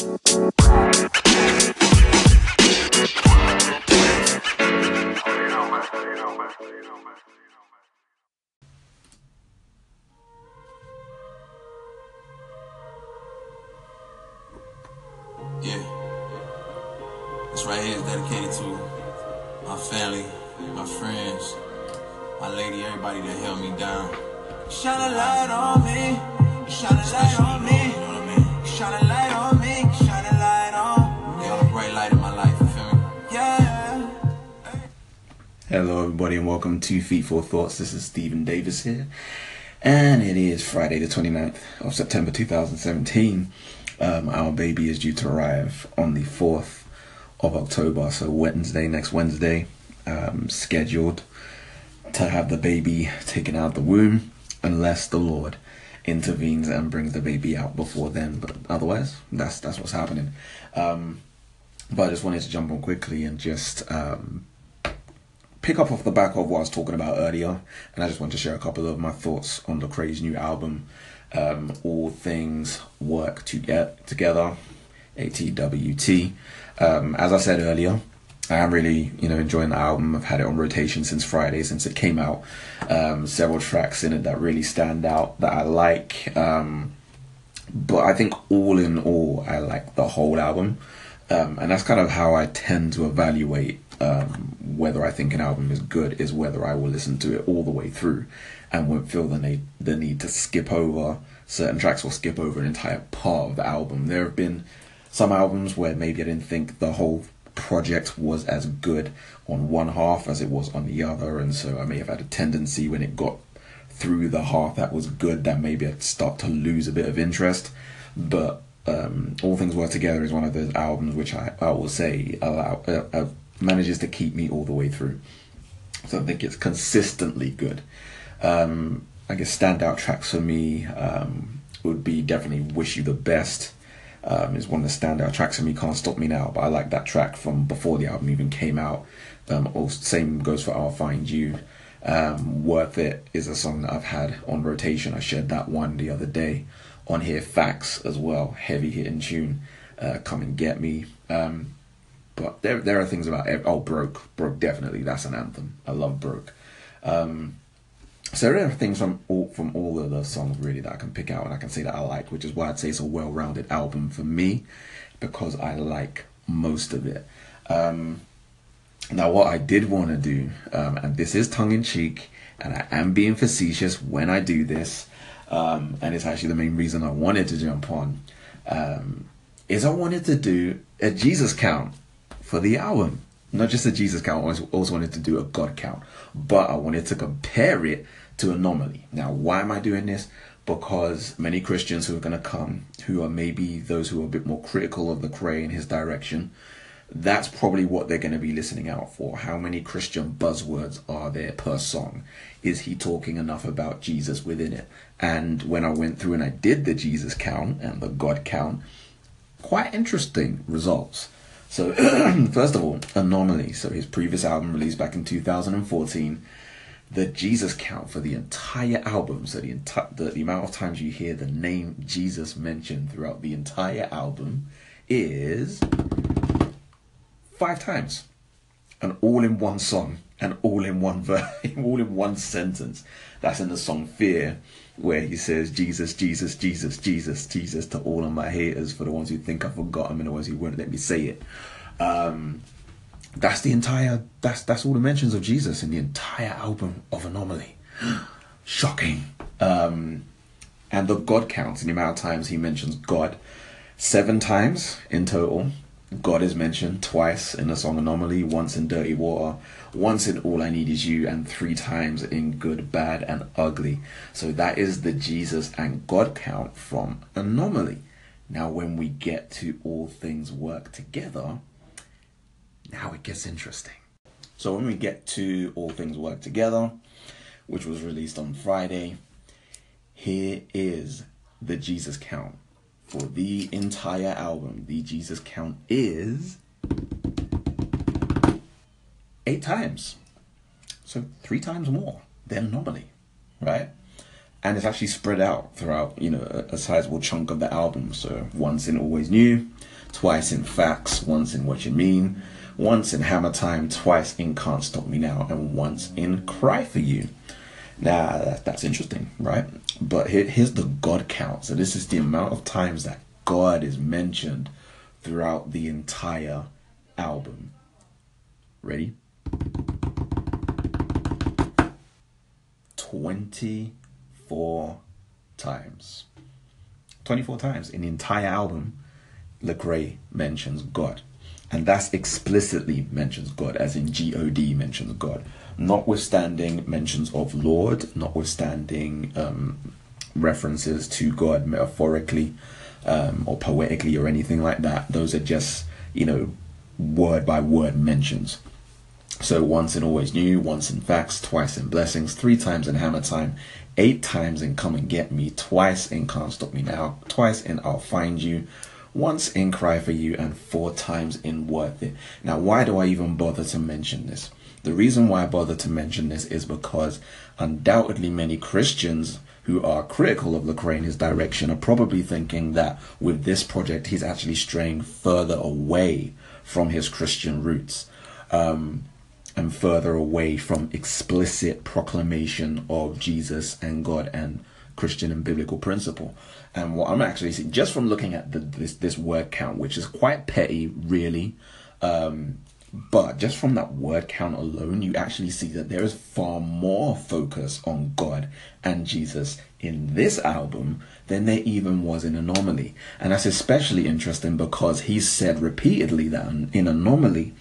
Bye. To Feet for Thoughts. This is Stephen Davis here, and it is Friday, the 29th of September 2017. Um, our baby is due to arrive on the 4th of October, so Wednesday, next Wednesday, um, scheduled to have the baby taken out the womb, unless the Lord intervenes and brings the baby out before then. But otherwise, that's that's what's happening. Um, but I just wanted to jump on quickly and just um, pick up off the back of what I was talking about earlier, and I just want to share a couple of my thoughts on Lecrae's new album, um, All Things Work to Get Together, ATWT. Um, as I said earlier, I am really, you know, enjoying the album. I've had it on rotation since Friday, since it came out. Um, several tracks in it that really stand out that I like. Um, but I think all in all, I like the whole album. Um, and that's kind of how I tend to evaluate um, whether I think an album is good, is whether I will listen to it all the way through and won't feel the need, the need to skip over certain tracks or skip over an entire part of the album. There have been some albums where maybe I didn't think the whole project was as good on one half as it was on the other, and so I may have had a tendency when it got through the half that was good that maybe I'd start to lose a bit of interest. But um, All Things Work Together is one of those albums which I, I will say allow, uh, uh, manages to keep me all the way through. So I think it's consistently good. Um, I guess standout tracks for me um, would be definitely "Wish You the Best." Um, is one of the standout tracks for me. Can't stop me now, but I like that track from before the album even came out. Um, also, same goes for "I'll Find You." Um, "Worth It" is a song that I've had on rotation. I shared that one the other day on here. "Facts" as well, heavy hitting tune. Uh, "Come and Get Me." Um, but there there are things about oh broke broke definitely that's an anthem. I love broke. Um, so there are things from all from all of the songs really that I can pick out and I can say that I like, which is why I'd say it's a well-rounded album for me because I like most of it. Um, now, what I did want to do, um, and this is tongue in cheek, and I am being facetious when I do this, um, and it's actually the main reason I wanted to jump on, um, is I wanted to do a Jesus count for the album. Not just a Jesus count, I also wanted to do a God count, but I wanted to compare it to Anomaly. Now, why am I doing this? Because many Christians who are going to come, who are maybe those who are a bit more critical of Lecrae and his direction, that's probably what they're going to be listening out for. How many Christian buzzwords are there per song? Is he talking enough about Jesus within it? And when I went through and I did the Jesus count and the God count, quite interesting results. So, first of all, Anomaly. So, his previous album released back in 2014. The Jesus count for the entire album, so the, enti- the, the amount of times you hear the name Jesus mentioned throughout the entire album, is five times. And all in one song, and all in one verse, all in one sentence. That's in the song Fear, where he says, Jesus, Jesus, Jesus, Jesus, Jesus to all of my haters, for the ones who think I forgot them and the ones who won't let me say it. Um, that's the entire that's that's all the mentions of Jesus in the entire album of Anomaly. Shocking. Um, and the God counts, in the amount of times he mentions God, seven times in total. God is mentioned twice in the song Anomaly, once in Dirty Water, once in All I Need Is You, and three times in Good, Bad, and Ugly. So that is the Jesus and God count from Anomaly. Now, when we get to All Things Work Together, now it gets interesting. So when we get to All Things Work Together, which was released on Friday, here is the Jesus count for the entire album. The Jesus count is eight times. So three times more than Anomaly, right? and it's actually spread out throughout you know a, a sizable chunk of the album. So once in Always Knew, twice in Facts, once in What You Mean, once in Hammer Time, twice in Can't Stop Me Now, and once in Cry for You. Now that, that's interesting, right? But here, here's the God count. So this is the amount of times that God is mentioned throughout the entire album. Ready? 24 times. 24 times in the entire album, Lecrae mentions God. And that's explicitly mentions God, as in G O D mentions God, notwithstanding mentions of Lord, notwithstanding um, references to God metaphorically um, or poetically or anything like that. Those are just, you know, word by word mentions. So once in Always Knew, once in Facts, twice in Blessings, three times in Hammer Time, eight times in Come and Get Me, twice in Can't Stop Me Now, twice in I'll Find You, once in Cry for You, and four times in Worth It. Now, why do I even bother to mention this? The reason why I bother to mention this is because undoubtedly many Christians who are critical of Lecrae and his direction are probably thinking that with this project he's actually straying further away from his Christian roots. Um, and further away from explicit proclamation of Jesus and God and Christian and biblical principle. And what I'm actually seeing, just from looking at the, this this word count, which is quite petty, really, um, but just from that word count alone, you actually see that there is far more focus on God and Jesus in this album than there even was in Anomaly. And that's especially interesting because he's said repeatedly that in Anomaly,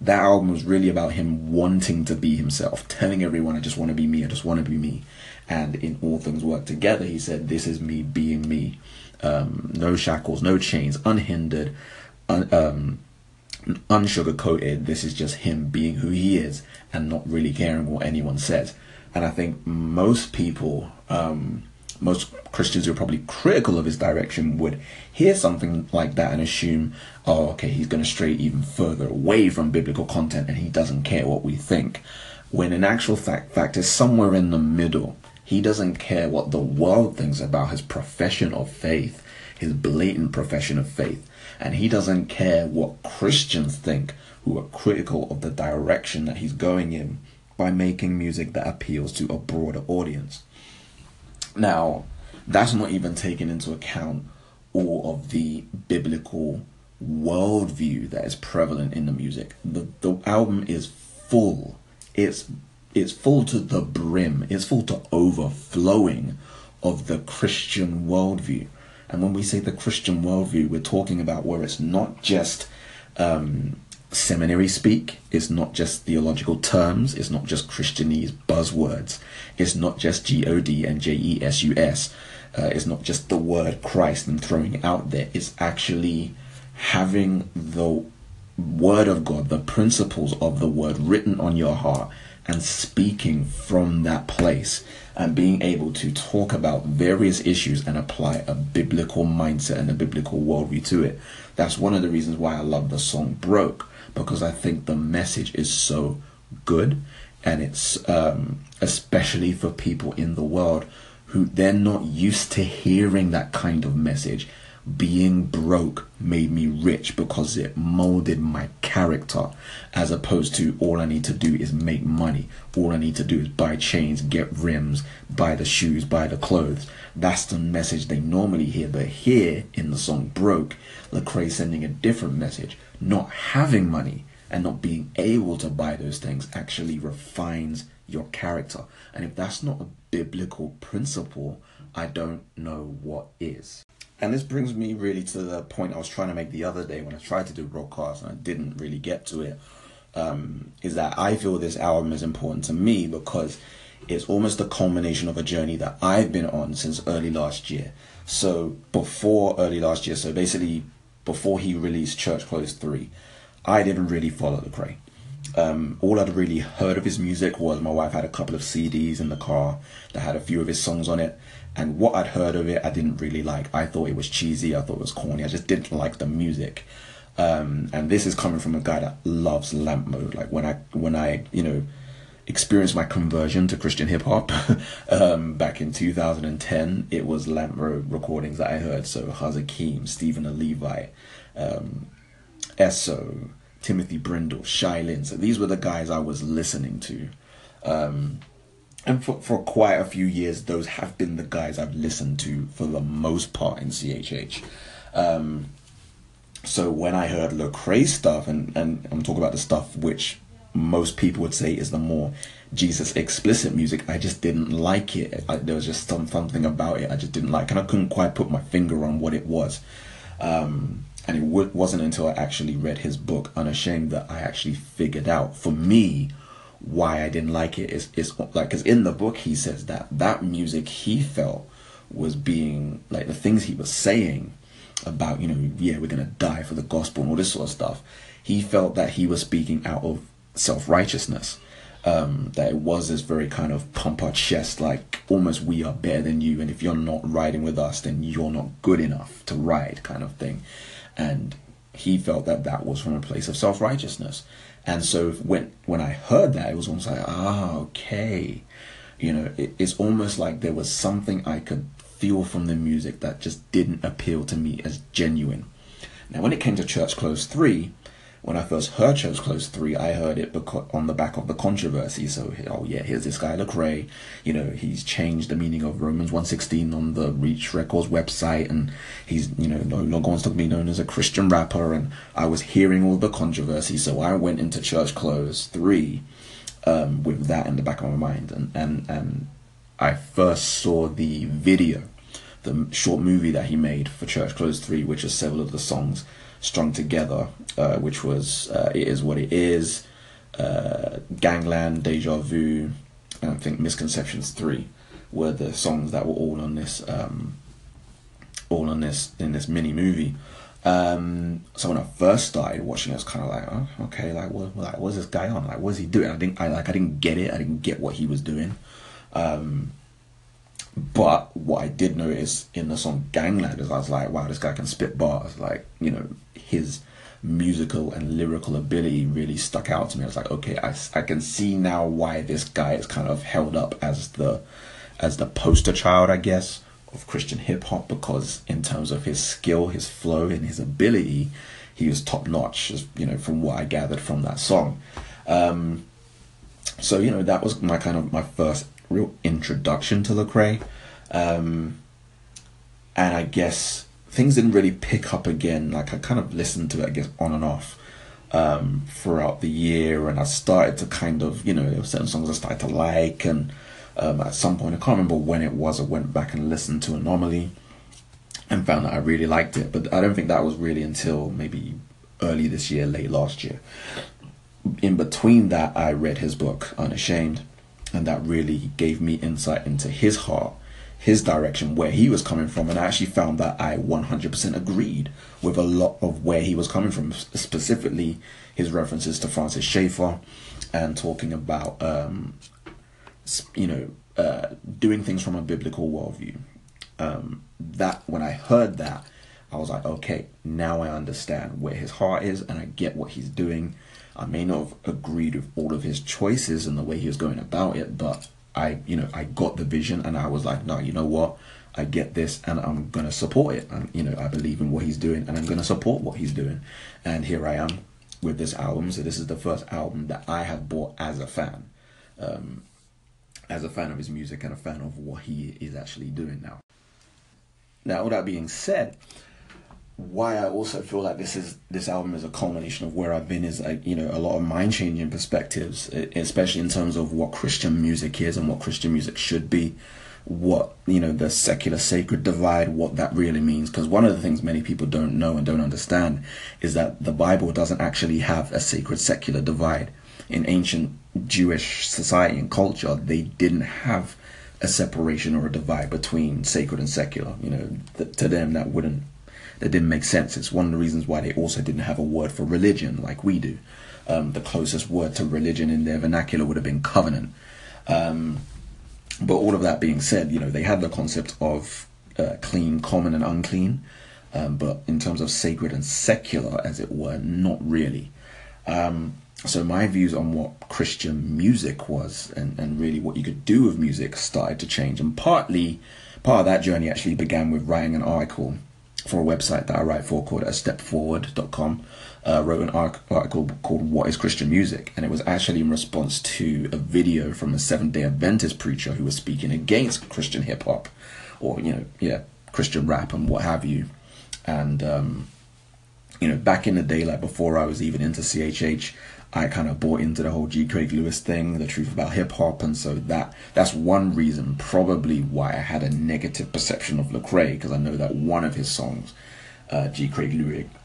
that album was really about him wanting to be himself, telling everyone, I just want to be me, I just want to be me. And in All Things Work Together, he said, This is me being me. Um, no shackles, no chains, unhindered, un- um, unsugar-coated. This is just him being who he is and not really caring what anyone says. And I think most people, um, most Christians who are probably critical of his direction would hear something like that and assume, oh, okay, he's going to stray even further away from biblical content and he doesn't care what we think. When in actual fact, fact is somewhere in the middle. He doesn't care what the world thinks about his profession of faith, his blatant profession of faith. And he doesn't care what Christians think who are critical of the direction that he's going in by making music that appeals to a broader audience. Now, that's not even taking into account all of the biblical worldview that is prevalent in the music. The the album is full. It's it's full to the brim. It's full to overflowing of the Christian worldview. And when we say the Christian worldview, we're talking about where it's not just um, seminary speak. It's not just theological terms. It's not just Christianese buzzwords. It's not just G O D and J E S U S. Uh, it's not just the word Christ and throwing it out there. It's actually having the word of God, the principles of the word written on your heart and speaking from that place and being able to talk about various issues and apply a biblical mindset and a biblical worldview to it. That's one of the reasons why I love the song Broke because I think the message is so good and it's um, especially for people in the world who they're not used to hearing that kind of message being broke made me rich because it molded my character as opposed to all I need to do is make money. All I need to do is buy chains, get rims, buy the shoes, buy the clothes. That's the message they normally hear. But here in the song Broke, Lecrae sending a different message. Not having money and not being able to buy those things actually refines your character. And if that's not a biblical principle, I don't know what is. And this brings me really to the point I was trying to make the other day when I tried to do broadcast and I didn't really get to it. Um, is that I feel this album is important to me because it's almost the culmination of a journey that I've been on since early last year. So before early last year, so basically before he released Church Clothes 3, I didn't really follow Lecrae. Um, all I'd really heard of his music was my wife had a couple of CDs in the car that had a few of his songs on it, and what I'd heard of it, I didn't really like. I thought it was cheesy. I thought it was corny. I just didn't like the music. Um, and this is coming from a guy that loves Lamp Mode. Like when I when I you know experienced my conversion to Christian hip hop um, back in 2010. It was Lamp Mode recordings that I heard. So Hazakim, Stephen. Levi, um, Esso, Timothy Brindle, Shai Linne. So these were the guys I was listening to. Um, and for, for quite a few years, those have been the guys I've listened to for the most part in CHH. Um, so when I heard Lecrae stuff, and, and I'm talking about the stuff which most people would say is the more Jesus explicit music, I just didn't like it. I, there was just some something about it I just didn't like, and I couldn't quite put my finger on what it was. Um, and it w- wasn't until I actually read his book, Unashamed, that I actually figured out for me why I didn't like it. Is is like because in the book he says that that music he felt was being like the things he was saying about you know yeah we're gonna die for the gospel and all this sort of stuff. He felt that he was speaking out of self righteousness. Um, that it was this very kind of pump our chest, like almost we are better than you, and if you're not riding with us, then you're not good enough to ride, kind of thing. And he felt that that was from a place of self righteousness. And so when when I heard that, it was almost like, ah, okay, you know, it, it's almost like there was something I could feel from the music that just didn't appeal to me as genuine. Now, when it came to Church Clothes Three, when I first heard Church Clothes 3, I heard it on the back of the controversy. So, oh yeah, here's this guy Lecrae. You know, he's changed the meaning of Romans 116 on the Reach Records website, and he's, you know, no longer wants to be known as a Christian rapper. And I was hearing all the controversy, so I went into Church Clothes 3 um, with that in the back of my mind. And, and, and I first saw the video, the short movie that he made for Church Clothes 3, which is several of the songs strung together, uh, which was uh, It Is What It Is, uh, Gangland, Deja Vu, and I think Misconceptions 3 were the songs that were all on this um, all on this in this mini movie. Um, so when I first started watching, it, I was kind of like, oh, okay, like what, like what's this guy on? Like, what's he doing? I didn't, I like, I didn't get it. I didn't get what he was doing. Um, but what I did notice in the song Gangland is I was like, wow, this guy can spit bars. Like, you know, his musical and lyrical ability really stuck out to me. I was like, okay, I, I can see now why this guy is kind of held up as the as the poster child, I guess, of Christian hip hop because in terms of his skill, his flow, and his ability, he was top notch. You know, from what I gathered from that song. Um, so you know, that was my kind of my first real introduction to Lecrae, um, and I guess things didn't really pick up again. Like I kind of listened to it, I guess, on and off um, throughout the year, and I started to kind of, you know, there were certain songs I started to like, and um, at some point, I can't remember when it was, I went back and listened to Anomaly, and found that I really liked it. But I don't think that was really until maybe early this year, late last year. In between that, I read his book, Unashamed, and that really gave me insight into his heart his direction, where he was coming from, and I actually found that I 100% agreed with a lot of where he was coming from, specifically his references to Francis Schaeffer and talking about, um, you know, uh, doing things from a biblical worldview. Um, that when I heard that, I was like, okay, now I understand where his heart is, and I get what he's doing. I may not have agreed with all of his choices and the way he was going about it, but I, you know, I got the vision and I was like, no, you know what? I get this and I'm going to support it. And, you know, I believe in what he's doing and I'm going to support what he's doing. And here I am with this album. So this is the first album that I have bought as a fan. Um, as a fan of his music and a fan of what he is actually doing now. Now, all that being said, why I also feel like this is this album is a culmination of where I've been is like you know a lot of mind changing perspectives, especially in terms of what Christian music is and what Christian music should be, what you know the secular sacred divide, what that really means. Because one of the things many people don't know and don't understand is that the Bible doesn't actually have a sacred secular divide. In ancient Jewish society and culture, they didn't have a separation or a divide between sacred and secular. You know, th- to them that wouldn't that didn't make sense. It's one of the reasons why they also didn't have a word for religion like we do. Um, the closest word to religion in their vernacular would have been covenant. Um, but all of that being said, you know, they had the concept of uh, clean, common, and unclean. Um, but in terms of sacred and secular, as it were, not really. Um, so my views on what Christian music was and, and really what you could do with music started to change. And partly, part of that journey actually began with writing an article for a website that I write for called a stepforward.com. Uh, wrote an article called What is Christian Music? And it was actually in response to a video from a Seventh day Adventist preacher who was speaking against Christian hip hop or, you know, yeah, Christian rap and what have you. And, um, you know, back in the day, like before I was even into CHH, I kind of bought into the whole G. Craig Lewis thing, the truth about hip hop, and so that that's one reason probably why I had a negative perception of Lecrae because I know that one of his songs, uh, G. Craig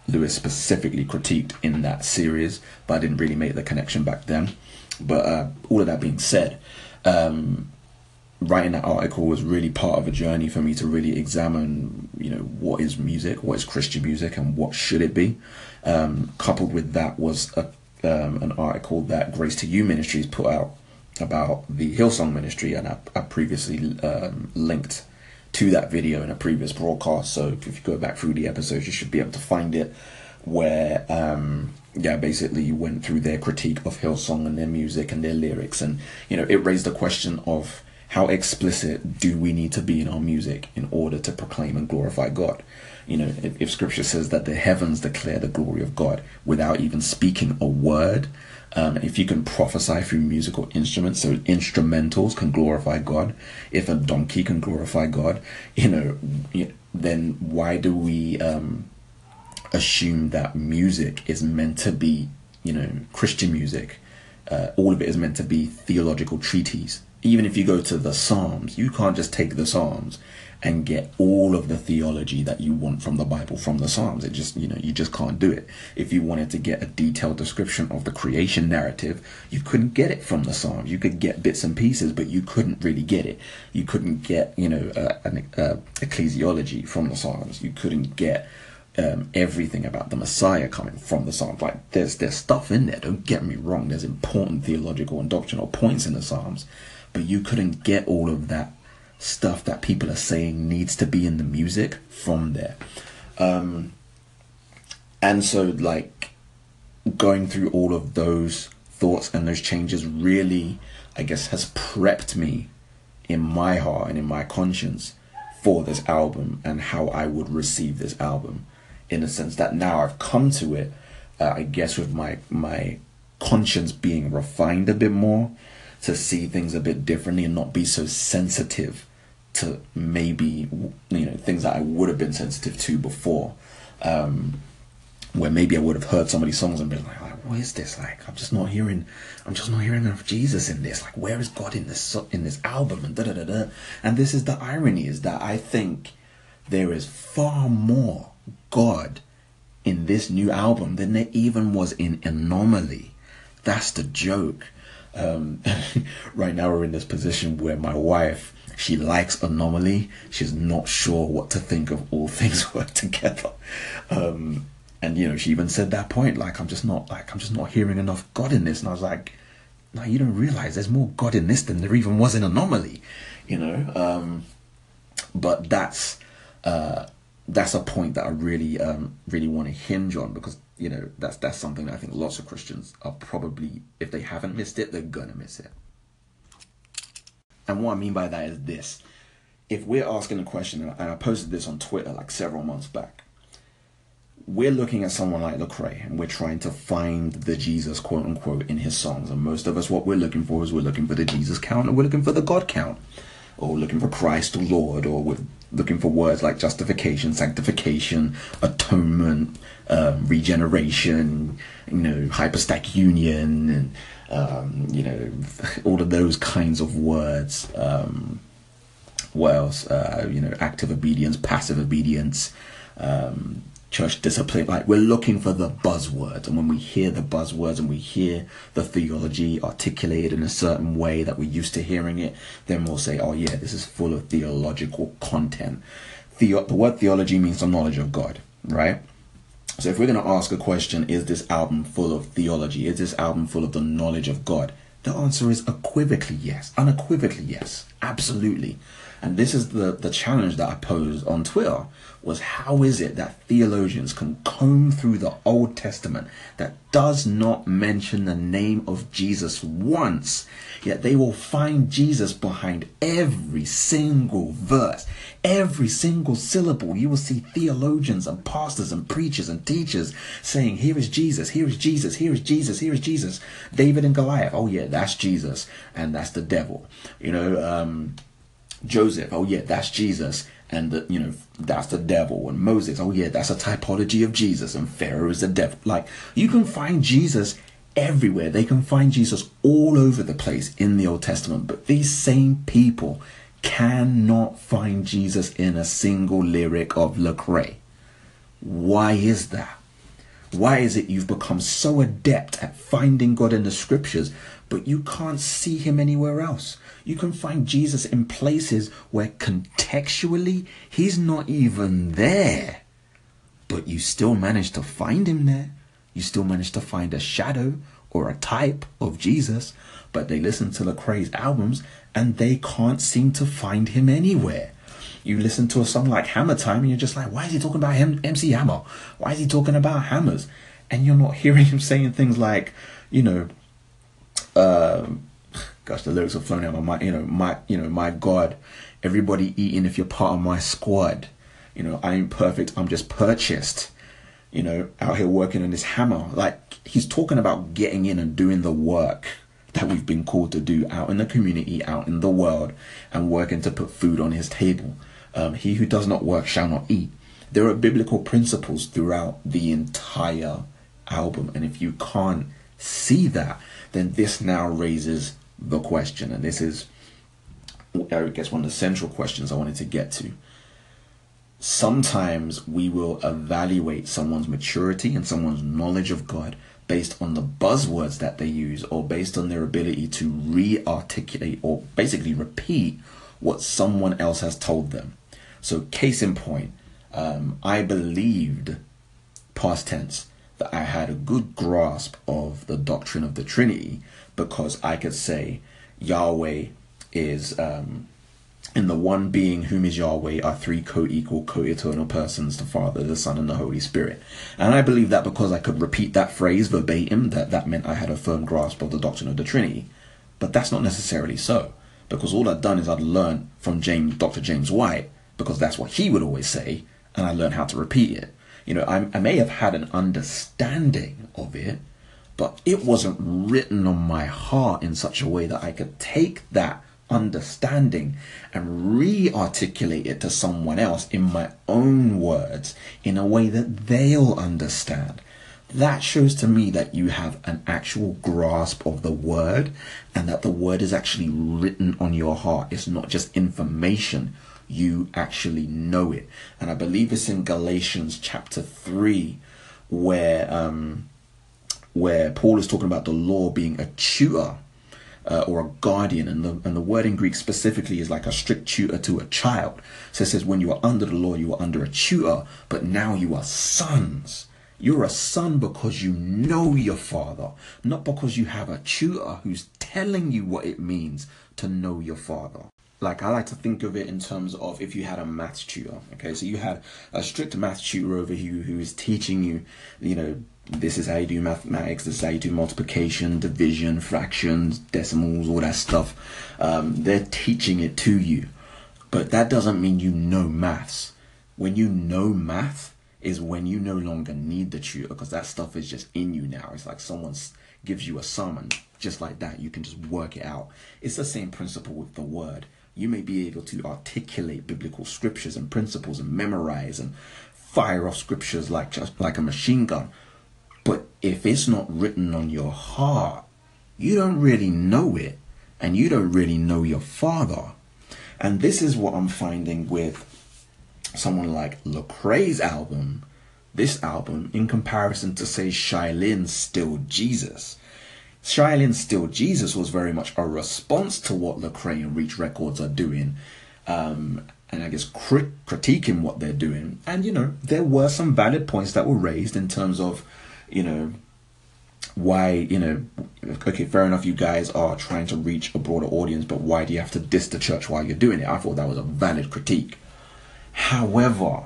Lewis specifically critiqued in that series, but I didn't really make the connection back then. But uh, all of that being said, um, writing that article was really part of a journey for me to really examine, you know, what is music, what is Christian music, and what should it be. Um, coupled with that was a um, an article that Grace to You Ministries put out about the Hillsong Ministry, and I, I previously um, linked to that video in a previous broadcast. So if you go back through the episodes, you should be able to find it. Where, um, yeah, basically you went through their critique of Hillsong and their music and their lyrics, and you know, it raised the question of how explicit do we need to be in our music in order to proclaim and glorify God? You know, if, if scripture says that the heavens declare the glory of God without even speaking a word, um, if you can prophesy through musical instruments, so instrumentals can glorify God, if a donkey can glorify God, you know, then why do we um, assume that music is meant to be, you know, Christian music? Uh, all of it is meant to be theological treatises even if you go to the Psalms, you can't just take the Psalms and get all of the theology that you want from the Bible from the Psalms. It just, you know, you just can't do it. If you wanted to get a detailed description of the creation narrative, you couldn't get it from the Psalms. You could get bits and pieces, but you couldn't really get it. You couldn't get, you know, uh, an uh, ecclesiology from the Psalms. You couldn't get um, everything about the Messiah coming from the Psalms. Like there's there's stuff in there. Don't get me wrong. There's important theological and doctrinal points in the Psalms but you couldn't get all of that stuff that people are saying needs to be in the music from there. Um, and so, like, going through all of those thoughts and those changes really, I guess, has prepped me in my heart and in my conscience for this album and how I would receive this album. In a sense that now I've come to it, uh, I guess, with my my conscience being refined a bit more to see things a bit differently and not be so sensitive to maybe you know things that I would have been sensitive to before. Um, where maybe I would have heard some of these songs and been like, "What is this? Like, I'm just not hearing, I'm just not hearing enough Jesus in this. Like, where is God in this in this album?" And da da da da. And this is the irony: is that I think there is far more God in this new album than there even was in Anomaly. That's the joke um, right now we're in this position where my wife she likes anomaly. She's not sure what to think of all things work together. Um, and you know she even said that point like i'm just not like i'm just not hearing enough god in this. And i was like no you don't realize there's more god in this than there even was in anomaly you know? Um, but that's uh, that's a point that i really um, really want to hinge on because you know that's that's something that I think lots of Christians are probably if they haven't missed it, they're gonna miss it. And what I mean by that is this: if we're asking a question, and I posted this on Twitter like several months back, we're looking at someone like Lecrae and we're trying to find the Jesus quote unquote in his songs, and most of us, what we're looking for is we're looking for the Jesus count, or we're looking for the God count, or looking for Christ or Lord, or we're looking for words like justification, sanctification, atonement, um, regeneration, you know, hypostatic union, and um, you know, all of those kinds of words. Um, what else? Uh, you know, active obedience, passive obedience, um, church discipline. Like we're looking for the buzzwords, and when we hear the buzzwords and we hear the theology articulated in a certain way that we're used to hearing it, then we'll say, "Oh yeah, this is full of theological content." The, the word theology means the knowledge of God, right? So if we're going to ask a question, is this album full of theology? Is this album full of the knowledge of God? The answer is equivocally yes, unequivocally yes, absolutely. And this is the, the challenge that I posed on Twitter was how is it that theologians can comb through the Old Testament that does not mention the name of Jesus once, yet they will find Jesus behind every single verse, every single syllable. You will see theologians and pastors and preachers and teachers saying, Here is Jesus, here is Jesus, here is Jesus, here is Jesus. David and Goliath, oh yeah, that's Jesus, and that's the devil. You know, um, Joseph, oh yeah, that's Jesus and the, you know that's the devil and moses. Oh yeah that's a typology of jesus and pharaoh is the devil. Like you can find jesus everywhere. They can find jesus all over the place in the old testament but these same people cannot find jesus in a single lyric of lecrae. Why is that? Why is it you've become so adept at finding god in the scriptures but you can't see him anywhere else you can find Jesus in places where contextually he's not even there. But you still manage to find him there. You still manage to find a shadow or a type of Jesus. But they listen to Lecrae's albums and they can't seem to find him anywhere. You listen to a song like Hammer Time and you're just like, why is he talking about him, MC Hammer? Why is he talking about hammers? And you're not hearing him saying things like, you know, uh, gosh, the lyrics are flowing out of my. You know, my, you know, my God, everybody eating if you're part of my squad. You know, I ain't perfect. I'm just purchased. You know, out here working on this hammer. Like he's talking about getting in and doing the work that we've been called to do out in the community, out in the world, and working to put food on his table. Um, he who does not work shall not eat. There are biblical principles throughout the entire album, and if you can't see that, then this now raises the question, and this is, I guess, one of the central questions I wanted to get to. Sometimes we will evaluate someone's maturity and someone's knowledge of God based on the buzzwords that they use or based on their ability to re articulate or basically repeat what someone else has told them. So, case in point, um, I believed, past tense, that I had a good grasp of the doctrine of the Trinity because I could say Yahweh is um, in the one being whom is Yahweh are three co-equal, co-eternal persons, the Father, the Son, and the Holy Spirit. And I believe that because I could repeat that phrase verbatim, that that meant I had a firm grasp of the doctrine of the Trinity. But that's not necessarily so, because all I'd done is I'd learned from James, Dr. James White, because that's what he would always say, and I learned how to repeat it. You know, I, I may have had an understanding of it, but it wasn't written on my heart in such a way that I could take that understanding and re articulate it to someone else in my own words in a way that they'll understand. That shows to me that you have an actual grasp of the word and that the word is actually written on your heart. It's not just information, you actually know it. And I believe it's in Galatians chapter 3 where um, where Paul is talking about the law being a tutor uh, or a guardian, and the and the word in Greek specifically is like a strict tutor to a child. So it says, when you are under the law, you are under a tutor, but now you are sons. You're a son because you know your father, not because you have a tutor who's telling you what it means to know your father. Like I like to think of it in terms of if you had a maths tutor. Okay, so you had a strict maths tutor over you who is teaching you, you know, this is how you do mathematics, this is how you do multiplication, division, fractions, decimals, all that stuff. Um, they're teaching it to you. But that doesn't mean you know maths. When you know math is when you no longer need the tutor because that stuff is just in you now. It's like someone gives you a sum and just like that you can just work it out. It's the same principle with the word. You may be able to articulate biblical scriptures and principles and memorize and fire off scriptures like just like a machine gun but if it's not written on your heart, you don't really know it and you don't really know your father. And this is what I'm finding with someone like Lecrae's album, this album, in comparison to say Shai Still Jesus. Shai Still Jesus was very much a response to what Lecrae and Reach Records are doing. Um, and I guess crit- critiquing what they're doing. And you know, there were some valid points that were raised in terms of you know, why you know okay fair enough you guys are trying to reach a broader audience but why do you have to diss the church while you're doing it i thought that was a valid critique however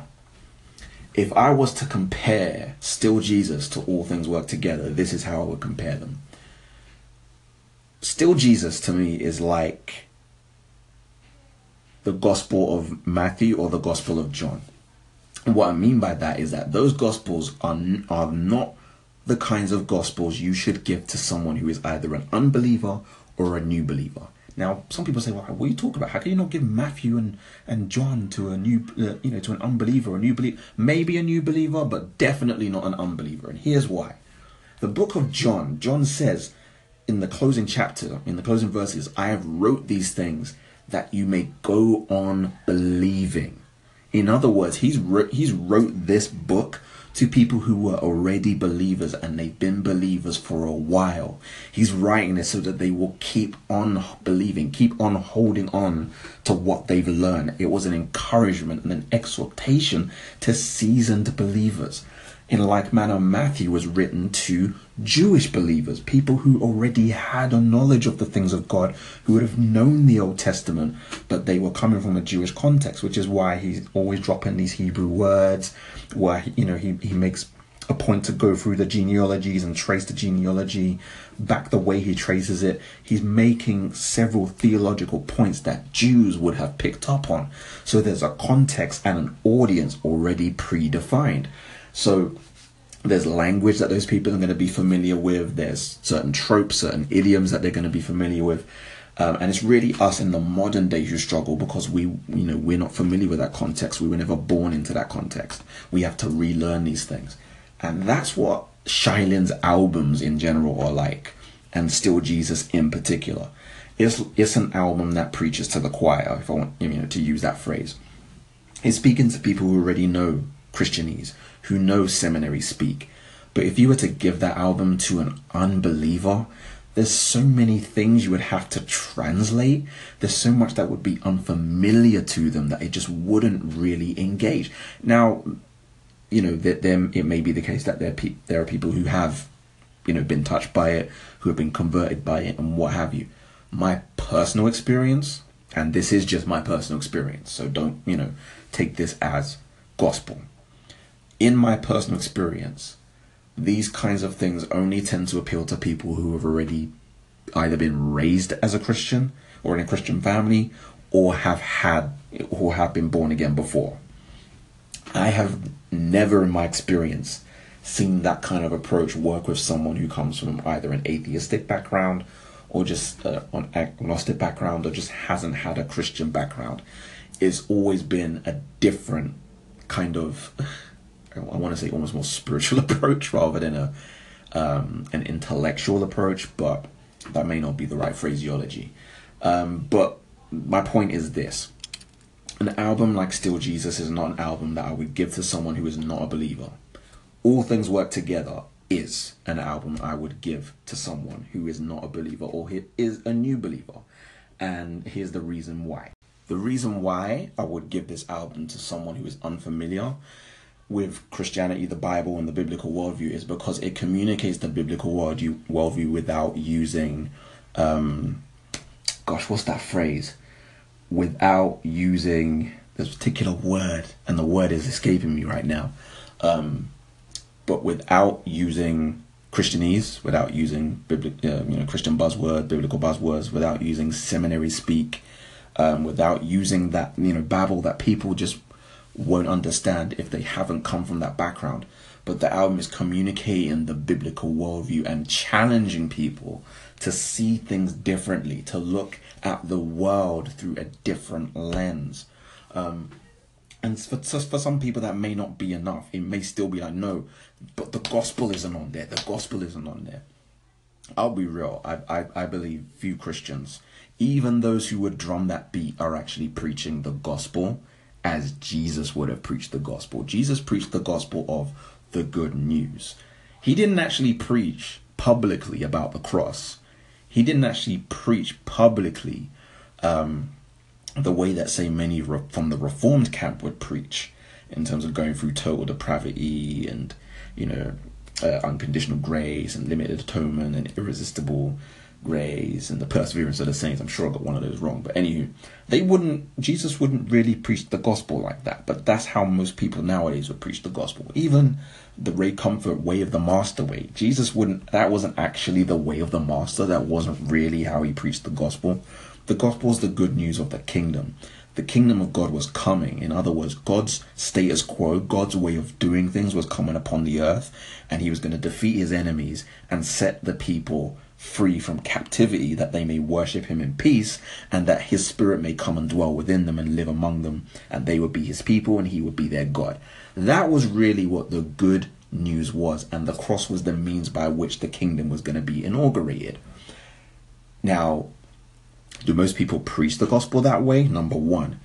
if i was to compare still jesus to all things work together this is how i would compare them still jesus to me is like the gospel of matthew or the gospel of john what i mean by that is that those gospels are, are not the kinds of gospels you should give to someone who is either an unbeliever or a new believer. Now, some people say, "Well, what are you talking about? How can you not give Matthew and, and John to a new, uh, you know, to an unbeliever, a new believer? Maybe a new believer, but definitely not an unbeliever." And here's why: the book of John, John says in the closing chapter, in the closing verses, "I have wrote these things that you may go on believing." In other words, he's wrote, he's wrote this book to people who were already believers and they've been believers for a while. He's writing it so that they will keep on believing, keep on holding on to what they've learned. It was an encouragement and an exhortation to seasoned believers. In like manner, Matthew was written to Jewish believers, people who already had a knowledge of the things of God, who would have known the Old Testament, but they were coming from a Jewish context, which is why he's always dropping these Hebrew words, why you know he, he makes a point to go through the genealogies and trace the genealogy back the way he traces it. He's making several theological points that Jews would have picked up on. So there's a context and an audience already predefined. So there's language that those people are going to be familiar with. There's certain tropes, certain idioms that they're going to be familiar with. Um, and it's really us in the modern day who struggle because we, you know, we're not familiar with that context. We were never born into that context. We have to relearn these things, and that's what Shai Linne's albums in general are like, and Still Jesus in particular. It's it's an album that preaches to the choir, if I want you know to use that phrase. It's speaking to people who already know Christianese, who know seminary speak. But if you were to give that album to an unbeliever, there's so many things you would have to translate. There's so much that would be unfamiliar to them that it just wouldn't really engage. Now, you know, that them it may be the case that there pe- there are people who have, you know, been touched by it, who have been converted by it, and what have you. My personal experience, and this is just my personal experience, so don't you know take this as gospel in my personal experience, these kinds of things only tend to appeal to people who have already either been raised as a Christian or in a Christian family or have had or have been born again before. I have never in my experience seen that kind of approach work with someone who comes from either an atheistic background or just uh, an agnostic background or just hasn't had a Christian background. It's always been a different kind of I want to say almost more spiritual approach rather than a um, an intellectual approach, but that may not be the right phraseology. Um, but my point is this: an album like Still Jesus is not an album that I would give to someone who is not a believer. All Things Work Together is an album I would give to someone who is not a believer or is a new believer. And here's the reason why. The reason why I would give this album to someone who is unfamiliar with Christianity, the Bible, and the biblical worldview is because it communicates the biblical worldview, worldview without using, um, gosh, what's that phrase? Without using this particular word, and the word is escaping me right now. Um, but without using Christianese, without using biblic, uh, you know, Christian buzzword, biblical buzzwords, without using seminary speak, um, without using that you know babble that people just won't understand if they haven't come from that background. But the album is communicating the biblical worldview and challenging people to see things differently, to look at the world through a different lens. Um, and for, for some people, that may not be enough. It may still be like, no, but the gospel isn't on there. The gospel isn't on there. I'll be real. I, I, I believe few Christians, even those who would drum that beat, are actually preaching the gospel as Jesus would have preached the gospel. Jesus preached the gospel of the good news. He didn't actually preach publicly about the cross. He didn't actually preach publicly um, the way that, say, many re- from the Reformed camp would preach in terms of going through total depravity and, you know, uh, unconditional grace and limited atonement and irresistible grace and the perseverance of the saints. I'm sure I got one of those wrong, but anywho, they wouldn't. Jesus wouldn't really preach the gospel like that. But that's how most people nowadays would preach the gospel. Even the Ray Comfort way of the master way. Jesus wouldn't. That wasn't actually the way of the master. That wasn't really how he preached the gospel. The gospel is the good news of the kingdom. The kingdom of God was coming. In other words, God's status quo, God's way of doing things was coming upon the earth, and he was going to defeat his enemies and set the people free from captivity, that they may worship him in peace, and that his spirit may come and dwell within them and live among them, and they would be his people and he would be their God. That was really what the good news was, and the cross was the means by which the kingdom was going to be inaugurated. Now, do most people preach the gospel that way? Number one.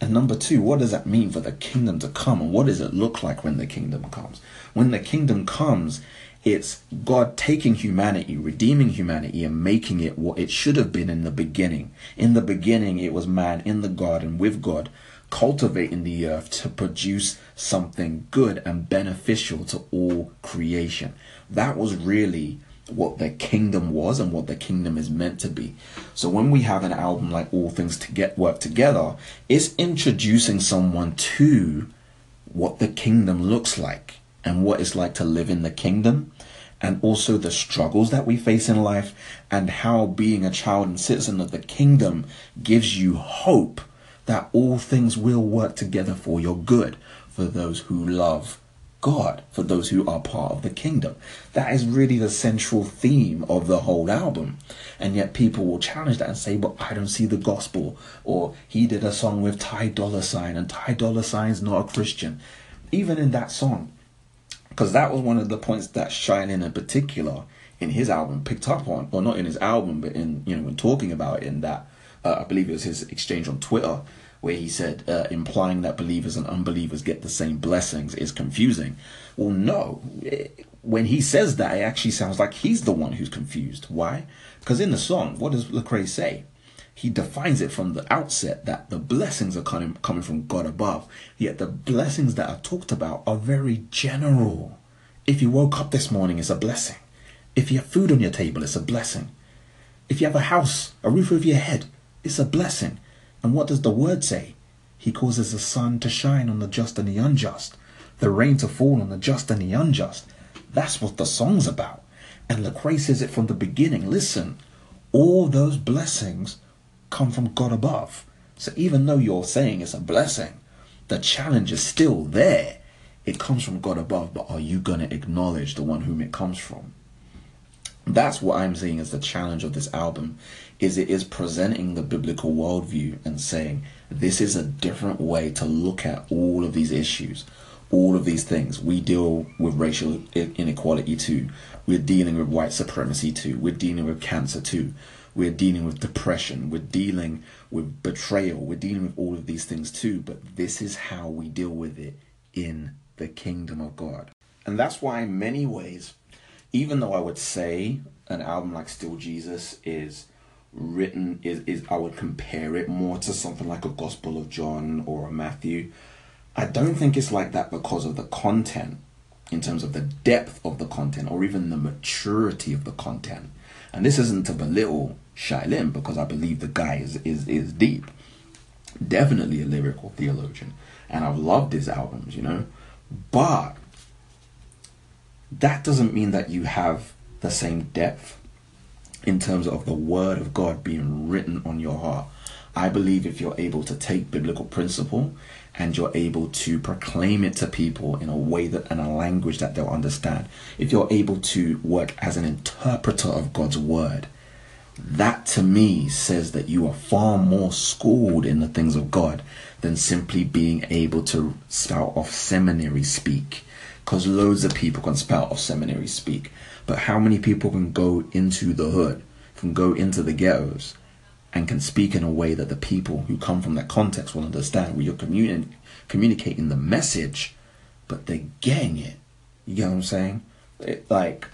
And number two, what does that mean for the kingdom to come? And what does it look like when the kingdom comes? When the kingdom comes, it's God taking humanity, redeeming humanity, and making it what it should have been in the beginning. In the beginning, it was man in the garden with God, cultivating the earth to produce something good and beneficial to all creation. That was really what the kingdom was and what the kingdom is meant to be. So when we have an album like All Things to Get Work Together, it's introducing someone to what the kingdom looks like and what it's like to live in the kingdom and also the struggles that we face in life and how being a child and citizen of the kingdom gives you hope that all things will work together for your good for those who love God, for those who are part of the kingdom. That is really the central theme of the whole album. And yet people will challenge that and say, but I don't see the gospel. Or he did a song with Ty Dolla Sign and Ty Dolla Sign's not a Christian. Even in that song, because that was one of the points that Shai Linne in particular in his album picked up on, or not in his album, but in you know when talking about it in that uh, I believe it was his exchange on Twitter where he said uh, implying that believers and unbelievers get the same blessings is confusing. Well, no. When he says that, it actually sounds like he's the one who's confused. Why? Because in the song, what does Lecrae say? He defines it from the outset that the blessings are coming, coming from God above. Yet the blessings that are talked about are very general. If you woke up this morning, it's a blessing. If you have food on your table, it's a blessing. If you have a house, a roof over your head, it's a blessing. And what does the word say? He causes the sun to shine on the just and the unjust, the rain to fall on the just and the unjust. That's what the song's about. And Lecrae says it from the beginning. Listen, all those blessings come from God above. So even though you're saying it's a blessing, the challenge is still there. It comes from God above, but are you going to acknowledge the one whom it comes from? That's what I'm seeing as the challenge of this album is it is presenting the biblical worldview and saying this is a different way to look at all of these issues all of these things. We deal with racial inequality too. We're dealing with white supremacy too. We're dealing with cancer too. We're dealing with depression. We're dealing with betrayal. We're dealing with all of these things too. But this is how we deal with it in the kingdom of God. And that's why, in many ways, even though I would say an album like Still Jesus is written is, is I would compare it more to something like a Gospel of John or a Matthew. I don't think it's like that because of the content, in terms of the depth of the content or even the maturity of the content. And this isn't to belittle Shai Linne because I believe the guy is, is, is deep. Definitely a lyrical theologian. And I've loved his albums, you know. But that doesn't mean that you have the same depth in terms of the word of God being written on your heart. I believe if you're able to take biblical principle and you're able to proclaim it to people in a way that in a language that they'll understand, if you're able to work as an interpreter of God's word, that to me says that you are far more schooled in the things of God than simply being able to spout off seminary speak. Because loads of people can spout off seminary speak. But how many people can go into the hood, can go into the ghettos, and can speak in a way that the people who come from that context will understand where you're communi- communicating the message, but they're getting it. You get what I'm saying? It, like,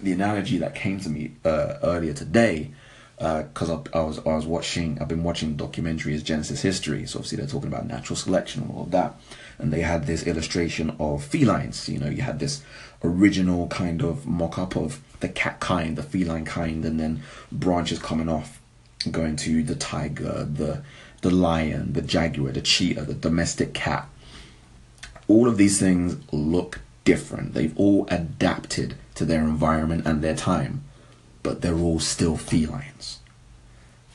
the analogy that came to me uh, earlier today because uh, I, I, was I was watching I've been watching documentaries Genesis history so obviously they're talking about natural selection and all of that and they had this illustration of felines you know you had this original kind of mock-up of the cat kind the feline kind and then branches coming off going to the tiger the the lion the jaguar the cheetah the domestic cat all of these things look different they've all adapted to their environment and their time but they're all still felines.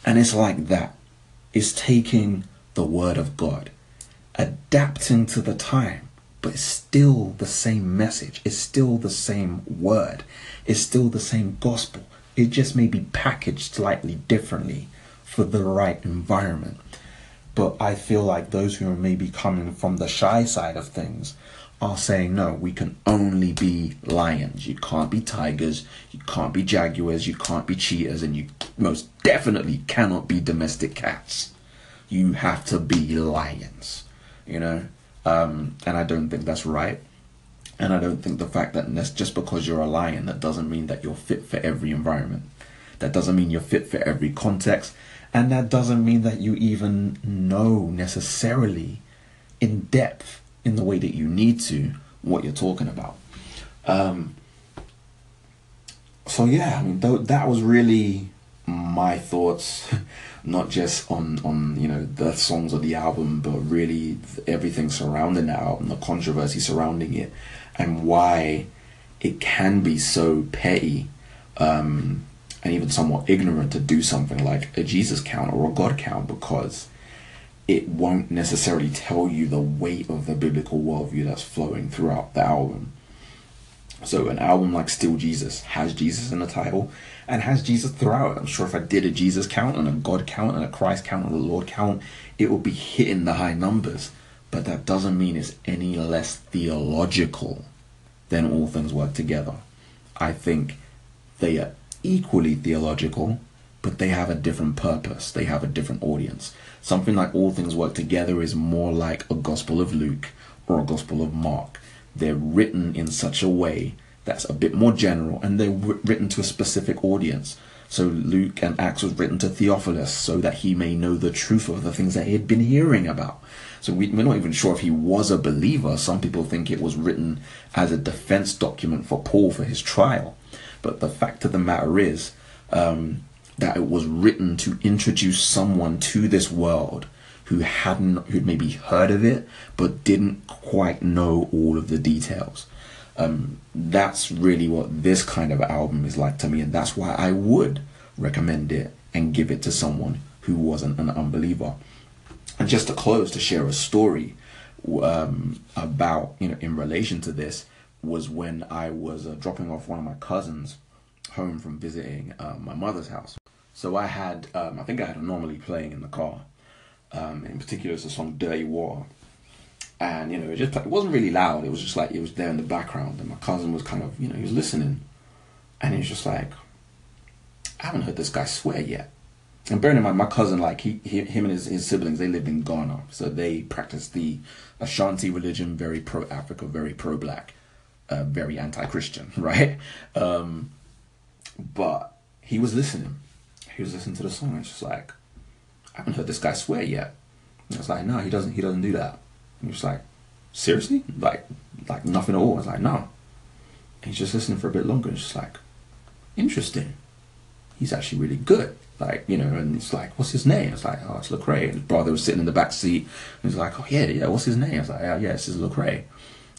And it's like that. It's taking the word of God, adapting to the time, but it's still the same message. It's still the same word. It's still the same gospel. It just may be packaged slightly differently for the right environment. But I feel like those who are maybe coming from the Shai side of things are saying no, we can only be lions. You can't be tigers, you can't be jaguars, you can't be cheetahs, and you most definitely cannot be domestic cats. You have to be lions, you know? Um, and I don't think that's right. And I don't think the fact that that's just because you're a lion, that doesn't mean that you're fit for every environment. That doesn't mean you're fit for every context. And that doesn't mean that you even know necessarily in depth in the way that you need to what you're talking about. Um, so yeah, I mean th- that was really my thoughts, not just on on you know the songs of the album, but really everything surrounding the album, the controversy surrounding it, and why it can be so petty. Um, and even somewhat ignorant to do something like a Jesus count or a God count because it won't necessarily tell you the weight of the biblical worldview that's flowing throughout the album. So an album like Still Jesus has Jesus in the title and has Jesus throughout. I'm sure if I did a Jesus count and a God count and a Christ count and a Lord count, it would be hitting the high numbers. But that doesn't mean it's any less theological than all things work together. I think they are equally theological, but they have a different purpose. They have a different audience. Something like All Things Work Together is more like a Gospel of Luke or a Gospel of Mark. They're written in such a way that's a bit more general and they're written to a specific audience. So Luke and Acts was written to Theophilus so that he may know the truth of the things that he had been hearing about. So we, are not even sure if he was a believer. Some people think it was written as a defense document for Paul for his trial. But the fact of the matter is, um, that it was written to introduce someone to this world who hadn't who'd maybe heard of it but didn't quite know all of the details um, that's really what this kind of album is like to me and that's why i would recommend it and give it to someone who wasn't an unbeliever. And just to close to share a story um, about you know in relation to this was when i was uh, dropping off one of my cousins home from visiting uh, my mother's house. So I had, um, I think I had Anomaly playing in the car. Um, in particular, it's the song "Dirty Water," and you know, it just it wasn't really loud. It was just like it was there in the background, and my cousin was kind of, you know, he was listening, and he was just like, "I haven't heard this guy swear yet." And bearing in mind, my cousin, like he, he him and his, his siblings, they lived in Ghana, so they practiced the Ashanti religion, very pro Africa, very pro black, uh, very anti Christian, right? Um, but he was listening he was listening to the song and it's just like, I haven't heard this guy swear yet. And I was like, no, he doesn't. He doesn't do that. He was like, seriously? Like, like nothing at all. I was like, no. And he's just listening for a bit longer. And it's just like, interesting. He's actually really good. Like, you know, and it's like, what's his name? It's like, oh, it's Lecrae. And his brother was sitting in the back seat. And he's like, oh, yeah, yeah, what's his name? I was like, yeah, yeah, this is Lecrae.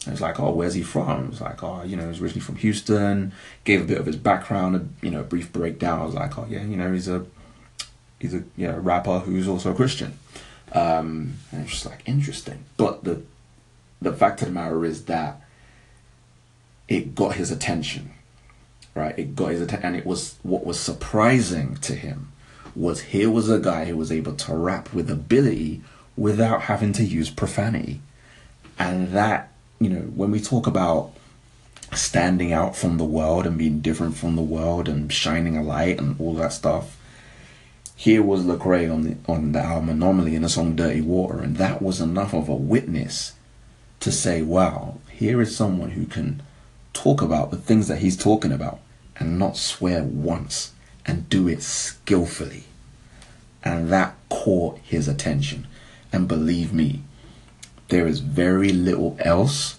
And it's like, oh, where's he from? It's like, oh, you know, he's originally from Houston. Gave a bit of his background, a, you know, a brief breakdown. I was like, oh yeah, you know, he's a he's a you know, rapper who's also a Christian. Um, and it's just like interesting. But the the fact of the matter is that it got his attention, right? It got his attention, and it was what was surprising to him was here was a guy who was able to rap with ability without having to use profanity, and that you know, when we talk about standing out from the world and being different from the world and shining a light and all that stuff, here was Lecrae on the on the album Anomaly in the song Dirty Water, and that was enough of a witness to say, wow, here is someone who can talk about the things that he's talking about and not swear once and do it skillfully. And that caught his attention. And believe me, there is very little else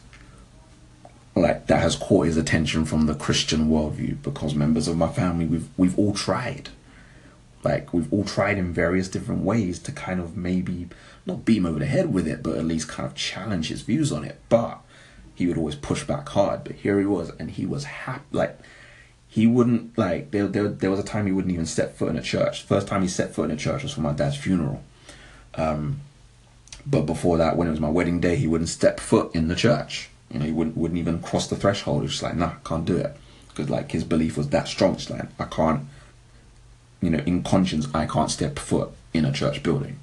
like that has caught his attention from the Christian worldview because members of my family we've we've all tried. Like we've all tried in various different ways to kind of maybe not beat him over the head with it, but at least kind of challenge his views on it. But he would always push back hard. But here he was, and he was happy. Like he wouldn't like there, there. There was a time he wouldn't even step foot in a church. First time he set foot in a church was for my dad's funeral. Um, but before that, when it was my wedding day, he wouldn't step foot in the church. You know, he wouldn't wouldn't even cross the threshold. He was just like, nah, can't do it, because like his belief was that strong. It's like I can't, you know, in conscience, I can't step foot in a church building.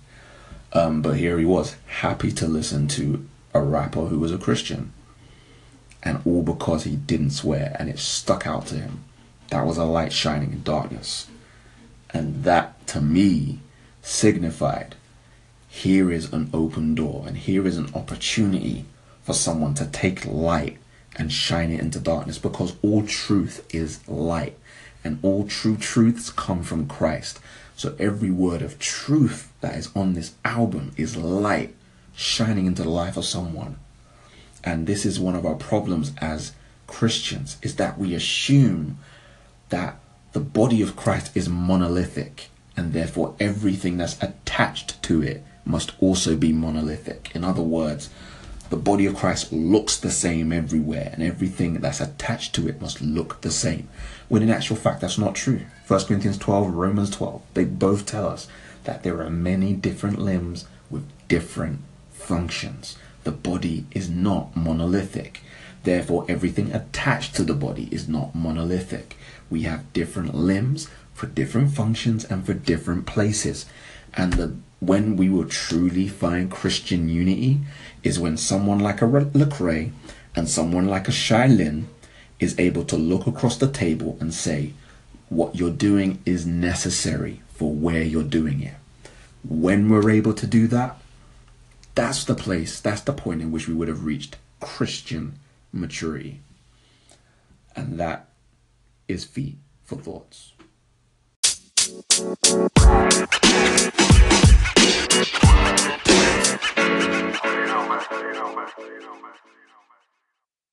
Um, but here he was, happy to listen to a rapper who was a Christian, and all because he didn't swear, and it stuck out to him. That was a light shining in darkness, and that to me signified here is an open door and here is an opportunity for someone to take light and shine it into darkness because all truth is light and all true truths come from Christ. So every word of truth that is on this album is light shining into the life of someone. And this is one of our problems as Christians is that we assume that the body of Christ is monolithic and therefore everything that's attached to it must also be monolithic. In other words, the body of Christ looks the same everywhere, and everything that's attached to it must look the same. When in actual fact, that's not true. 1 Corinthians 12, Romans 12, they both tell us that there are many different limbs with different functions. The body is not monolithic. Therefore, everything attached to the body is not monolithic. We have different limbs for different functions and for different places. And the when we will truly find Christian unity is when someone like a Lecrae and someone like a Shai Linne is able to look across the table and say, what you're doing is necessary for where you're doing it. When we're able to do that, that's the place, that's the point in which we would have reached Christian maturity. And that is feet for thoughts. Man. You You know, man.